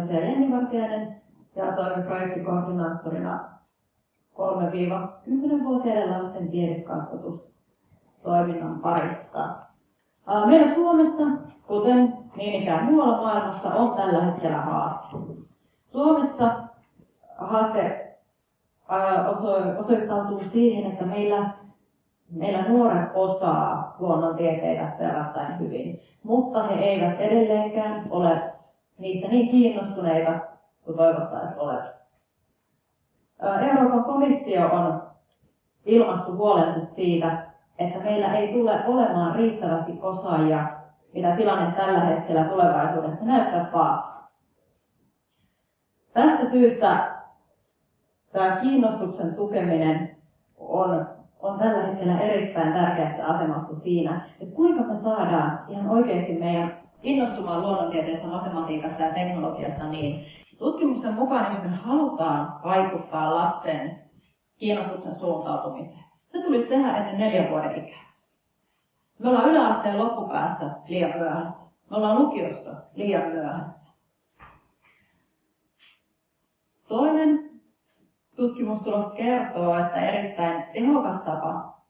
tosiaan Jenni Vartiainen ja toimin projektikoordinaattorina 3-10-vuotiaiden lasten tiedekasvatustoiminnan parissa. Meillä Suomessa, kuten niin ikään muualla maailmassa, on tällä hetkellä haaste. Suomessa haaste osoittautuu siihen, että meillä, meillä nuoret osaa luonnontieteitä verrattain hyvin, mutta he eivät edelleenkään ole niistä niin kiinnostuneita kuin toivottaisiin olevan. Euroopan komissio on ilmastu huolensa siitä, että meillä ei tule olemaan riittävästi osaajia, mitä tilanne tällä hetkellä tulevaisuudessa näyttäisi vaatia. Tästä syystä tämä kiinnostuksen tukeminen on, on tällä hetkellä erittäin tärkeässä asemassa siinä, että kuinka me saadaan ihan oikeasti meidän innostumaan luonnontieteestä, matematiikasta ja teknologiasta niin, tutkimusten mukaan, jos me halutaan vaikuttaa lapsen kiinnostuksen suuntautumiseen, se tulisi tehdä ennen neljän vuoden ikää. Me ollaan yläasteen loppupäässä liian myöhässä. Me ollaan lukiossa liian myöhässä. Toinen tutkimustulos kertoo, että erittäin tehokas tapa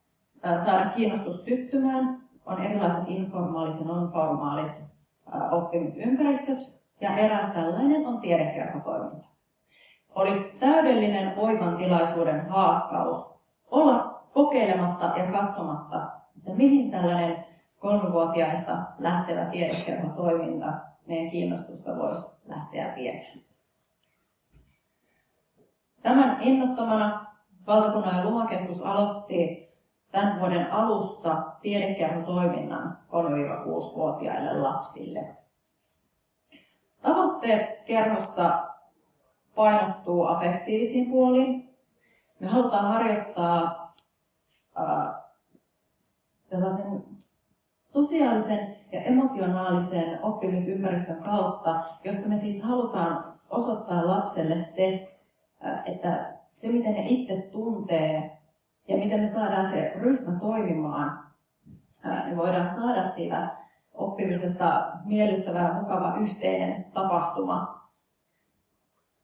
saada kiinnostus syttymään on erilaiset informaalit ja non-formaalit oppimisympäristöt, ja eräs tällainen on tiedekerhotoiminta. Olisi täydellinen voiman tilaisuuden haaskaus olla kokeilematta ja katsomatta, että mihin tällainen kolmevuotiaista lähtevä tiedekerhotoiminta meidän kiinnostusta voisi lähteä viemään. Tämän innottamana valtakunnallinen lumakeskus aloitti tämän vuoden alussa tiedekerhotoiminnan 3-6-vuotiaille lapsille. Tavoitteet kerhossa painottuu affektiivisiin puoliin. Me halutaan harjoittaa ää, tällaisen sosiaalisen ja emotionaalisen oppimisympäristön kautta, jossa me siis halutaan osoittaa lapselle se, että se miten ne itse tuntee ja miten me saadaan se ryhmä toimimaan, niin voidaan saada siitä oppimisesta miellyttävä mukava yhteinen tapahtuma.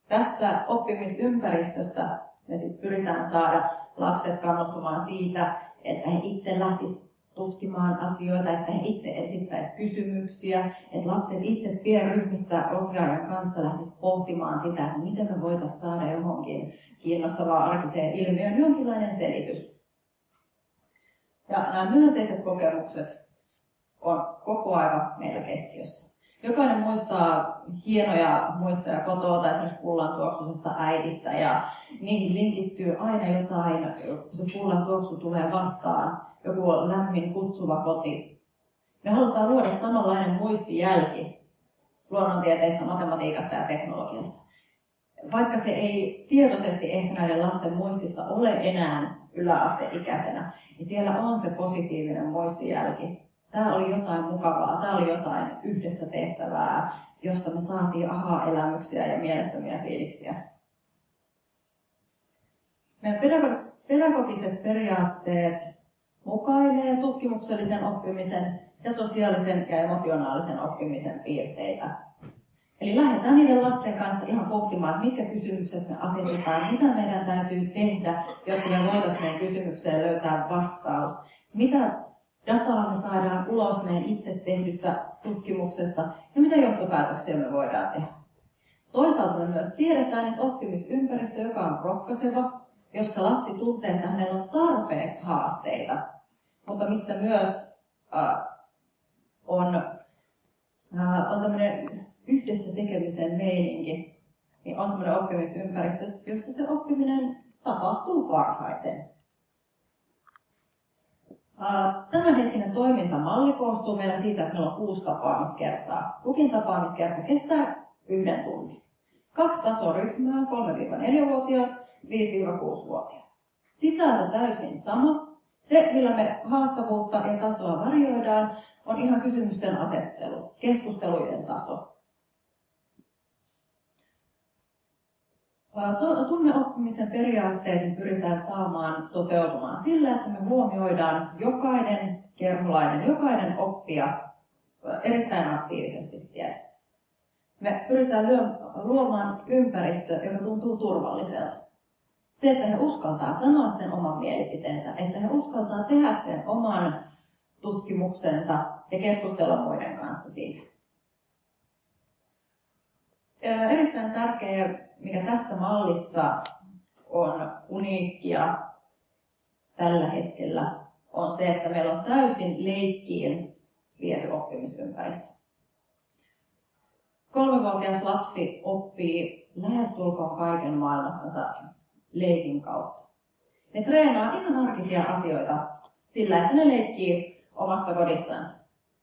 Tässä oppimisympäristössä me sit pyritään saada lapset kannustumaan siitä, että he itse lähtisivät tutkimaan asioita, että he itse esittäisivät kysymyksiä, että lapset itse pienryhmissä ohjaajan kanssa lähtisivät pohtimaan sitä, että miten me voitaisiin saada johonkin kiinnostavaan arkiseen ilmiöön jonkinlainen selitys. Ja nämä myönteiset kokemukset on koko aika meillä keskiössä. Jokainen muistaa hienoja muistoja kotoa tai esimerkiksi pullan tuoksuisesta äidistä ja niihin linkittyy aina jotain, kun se pullan tuoksu tulee vastaan, joku lämmin kutsuva koti. Me halutaan luoda samanlainen muistijälki luonnontieteistä, matematiikasta ja teknologiasta. Vaikka se ei tietoisesti ehkä näiden lasten muistissa ole enää yläasteikäisenä, niin siellä on se positiivinen muistijälki, tämä oli jotain mukavaa, tämä oli jotain yhdessä tehtävää, josta me saatiin aha-elämyksiä ja mielettömiä fiiliksiä. Meidän pedagogiset periaatteet mukailee tutkimuksellisen oppimisen ja sosiaalisen ja emotionaalisen oppimisen piirteitä. Eli lähdetään niiden lasten kanssa ihan pohtimaan, että mitkä kysymykset me asetetaan, mitä meidän täytyy tehdä, jotta me voitaisiin meidän kysymykseen löytää vastaus. Mitä dataa me saadaan ulos meidän itse tehdyssä tutkimuksesta ja mitä johtopäätöksiä me voidaan tehdä. Toisaalta me myös tiedetään, että oppimisympäristö, joka on rohkaiseva, jossa lapsi tuntee, että hänellä on tarpeeksi haasteita, mutta missä myös äh, on, äh, on tämmöinen yhdessä tekemisen meininki, niin on semmoinen oppimisympäristö, jossa se oppiminen tapahtuu parhaiten. Tämänhetkinen toimintamalli koostuu meillä siitä, että meillä on kuusi tapaamiskertaa. Kukin tapaamiskerta kestää yhden tunnin. Kaksi tasoryhmää, 3-4-vuotiaat, 5-6-vuotiaat. Sisältö täysin sama. Se, millä me haastavuutta ja tasoa varjoidaan, on ihan kysymysten asettelu, keskustelujen taso. Tunneoppimisen periaatteet pyritään saamaan toteutumaan sillä, että me huomioidaan jokainen kerholainen, jokainen oppija erittäin aktiivisesti siellä. Me pyritään luomaan ympäristö, joka tuntuu turvalliselta. Se, että he uskaltaa sanoa sen oman mielipiteensä, että he uskaltaa tehdä sen oman tutkimuksensa ja keskustella muiden kanssa siitä. Erittäin tärkeä, mikä tässä mallissa on uniikkia tällä hetkellä, on se, että meillä on täysin leikkiin viety oppimisympäristö. Kolmevuotias lapsi oppii lähestulkoon kaiken maailmastansa leikin kautta. Ne treenaa ihan arkisia asioita sillä, että ne leikkii omassa kodissansa.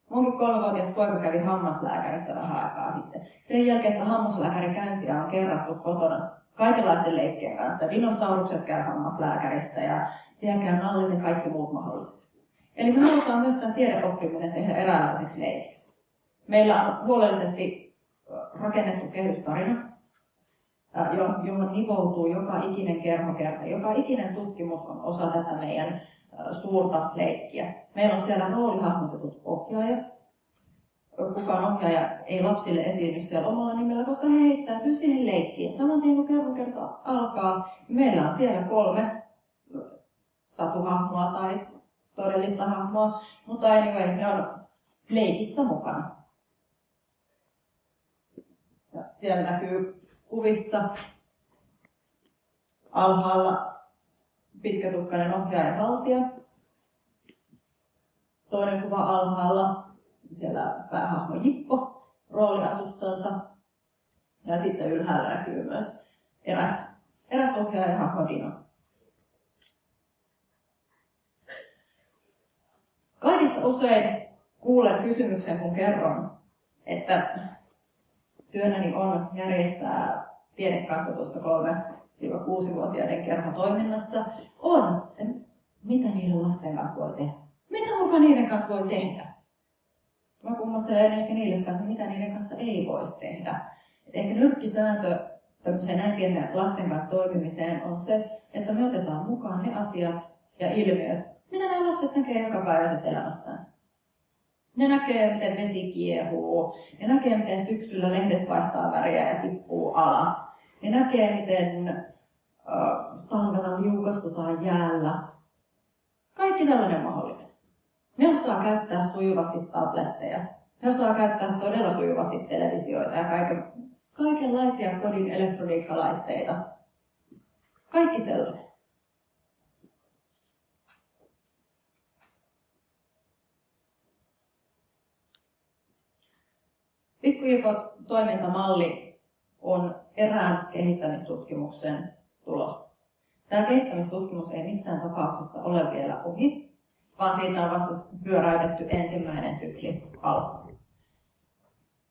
Munkin kolmevuotias poika kävi hammaslääkärissä vähän aikaa sitten. Sen jälkeen sitä hammaslääkärin käyntiä on kerrattu kotona kaikenlaisten leikkien kanssa. Dinosaurukset käy hammaslääkärissä ja siellä käy nallit ja kaikki muut mahdolliset. Eli me halutaan myös tämä tiedeoppiminen tehdä eräänlaiseksi leikiksi. Meillä on huolellisesti rakennettu kehystarina, johon nivoutuu joka ikinen kerhokerta. Joka ikinen tutkimus on osa tätä meidän suurta leikkiä. Meillä on siellä roolihahmotetut ohjaajat. Kukaan ohjaaja ei lapsille esiinny siellä omalla nimellä, koska he heittäytyy siihen leikkiin. Saman tien kun kerhokerta alkaa, meillä on siellä kolme satuhahmoa tai todellista hahmoa, mutta anyway, ne on leikissä mukana. Ja siellä näkyy kuvissa alhaalla pitkätukkainen ohjaaja haltija. Toinen kuva alhaalla, siellä päähahmo Jippo rooliasussansa. Ja sitten ylhäällä näkyy myös eräs, eräs ohjaaja hahmo Dino. Kaikista usein kuulen kysymyksen, kun kerron, että työnäni on järjestää tiedekasvatusta 3-6-vuotiaiden kerhotoiminnassa, on, että mitä niiden lasten kanssa voi tehdä. Mitä mukaan niiden kanssa voi tehdä? Mä kummastelen ehkä niille, että mitä niiden kanssa ei voisi tehdä. Et ehkä nyrkkisääntö tämmöiseen näin pienen lasten kanssa toimimiseen on se, että me otetaan mukaan ne asiat ja ilmiöt, mitä nämä lapset näkee joka päiväisessä elämässään. Ne näkee, miten vesi kiehuu. Ne näkee, miten syksyllä lehdet vaihtaa väriä ja tippuu alas. Ne näkee, miten äh, talvella liukastutaan jäällä. Kaikki tällainen mahdollinen. Ne osaa käyttää sujuvasti tabletteja. Ne osaa käyttää todella sujuvasti televisioita ja kaiken, kaikenlaisia kodin elektroniikkalaitteita. Kaikki sellainen. Pikkujipot toimintamalli on erään kehittämistutkimuksen tulos. Tämä kehittämistutkimus ei missään tapauksessa ole vielä ohi, vaan siitä on vasta pyöräytetty ensimmäinen sykli alkuun.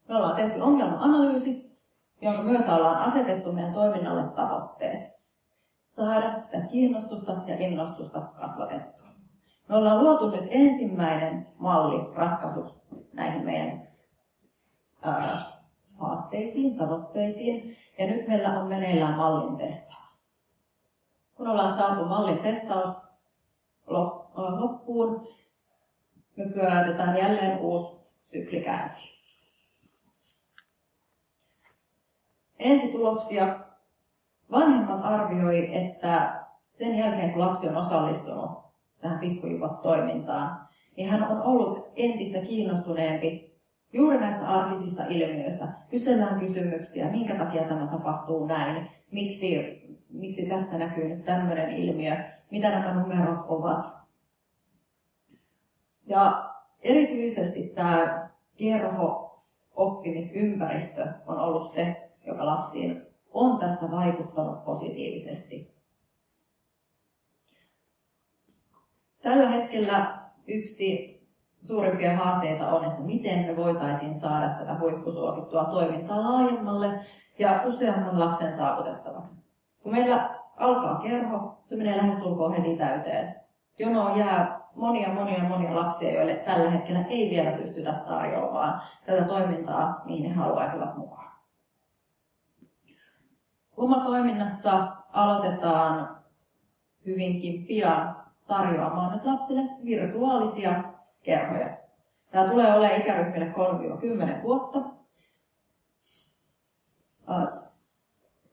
Me ollaan tehty ongelma-analyysi, jonka myötä ollaan asetettu meidän toiminnalle tavoitteet. Saada sitä kiinnostusta ja innostusta kasvatettua. Me ollaan luotu nyt ensimmäinen malli ratkaisuksi näihin meidän ää, haasteisiin, tavoitteisiin. Ja nyt meillä on meneillään mallin testaus. Kun ollaan saatu mallin testaus loppuun, me pyöräytetään jälleen uusi sykli käyntiin. Ensituloksia. Vanhemmat arvioi, että sen jälkeen kun lapsi on osallistunut tähän pikkujuvot toimintaan, niin hän on ollut entistä kiinnostuneempi juuri näistä arkisista ilmiöistä. Kysellään kysymyksiä, minkä takia tämä tapahtuu näin, miksi, miksi tässä näkyy nyt tämmöinen ilmiö, mitä nämä numerot ovat. Ja erityisesti tämä kerho-oppimisympäristö on ollut se, joka lapsiin on tässä vaikuttanut positiivisesti. Tällä hetkellä yksi suurimpia haasteita on, että miten me voitaisiin saada tätä huippusuosittua toimintaa laajemmalle ja useamman lapsen saavutettavaksi. Kun meillä alkaa kerho, se menee lähestulkoon heti täyteen. Jonoon jää monia, monia, monia lapsia, joille tällä hetkellä ei vielä pystytä tarjoamaan tätä toimintaa, mihin he haluaisivat mukaan. Lomatoiminnassa aloitetaan hyvinkin pian tarjoamaan nyt lapsille virtuaalisia kerhoja. Tämä tulee olemaan ikäryhmille 3-10 vuotta.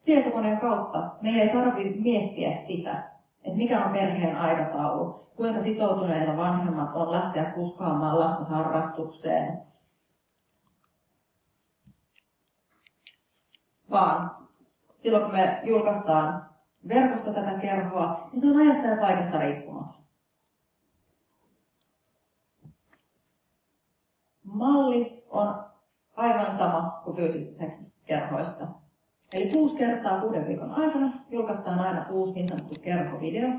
Tietokoneen kautta meidän ei tarvitse miettiä sitä, että mikä on perheen aikataulu, kuinka sitoutuneita vanhemmat on lähteä kuskaamaan lasta harrastukseen. Vaan silloin kun me julkaistaan verkossa tätä kerhoa, niin se on ajasta ja paikasta riippumaton. Malli on aivan sama kuin fyysisissä kerhoissa. Eli kuusi kertaa kuuden viikon aikana julkaistaan aina uusi niin sanottu kerhovideo,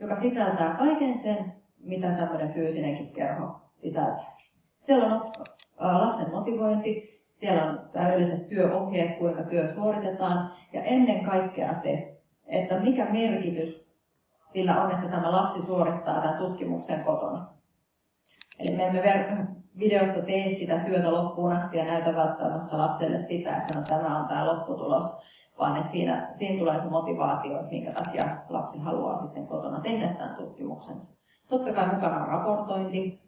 joka sisältää kaiken sen, mitä tämmöinen fyysinenkin kerho sisältää. Siellä on lapsen motivointi, siellä on täydelliset työohjeet, kuinka työ suoritetaan, ja ennen kaikkea se, että mikä merkitys sillä on, että tämä lapsi suorittaa tämän tutkimuksen kotona. Eli me emme ver- videossa tee sitä työtä loppuun asti ja näytä välttämättä lapselle sitä, että no, tämä on tämä lopputulos, vaan että siinä, siinä tulee se motivaatio, että minkä takia lapsi haluaa sitten kotona tehdä tämän tutkimuksensa. Totta kai mukana on raportointi,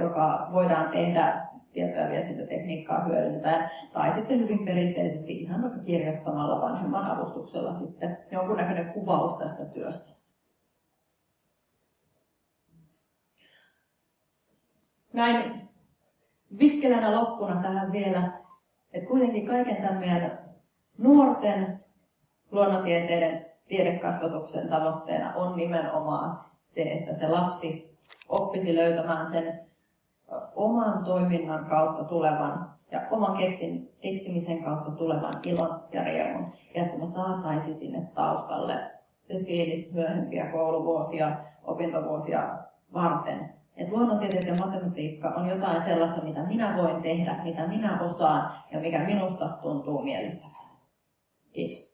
joka voidaan tehdä tieto- ja viestintätekniikkaa hyödyntäen, tai sitten hyvin perinteisesti ihan vaikka kirjoittamalla vanhemman avustuksella sitten jonkunnäköinen kuvaus tästä työstä. Näin vikkelänä loppuna tähän vielä, että kuitenkin kaiken tämän meidän nuorten luonnontieteiden tiedekasvatuksen tavoitteena on nimenomaan se, että se lapsi oppisi löytämään sen oman toiminnan kautta tulevan ja oman keksin, keksimisen kautta tulevan ilon ja riemun. Ja että me saataisiin sinne taustalle se fiilis myöhempiä kouluvuosia, opintovuosia varten. Et luonnontieteet ja matematiikka on jotain sellaista, mitä minä voin tehdä, mitä minä osaan ja mikä minusta tuntuu miellyttävältä. Kiitos.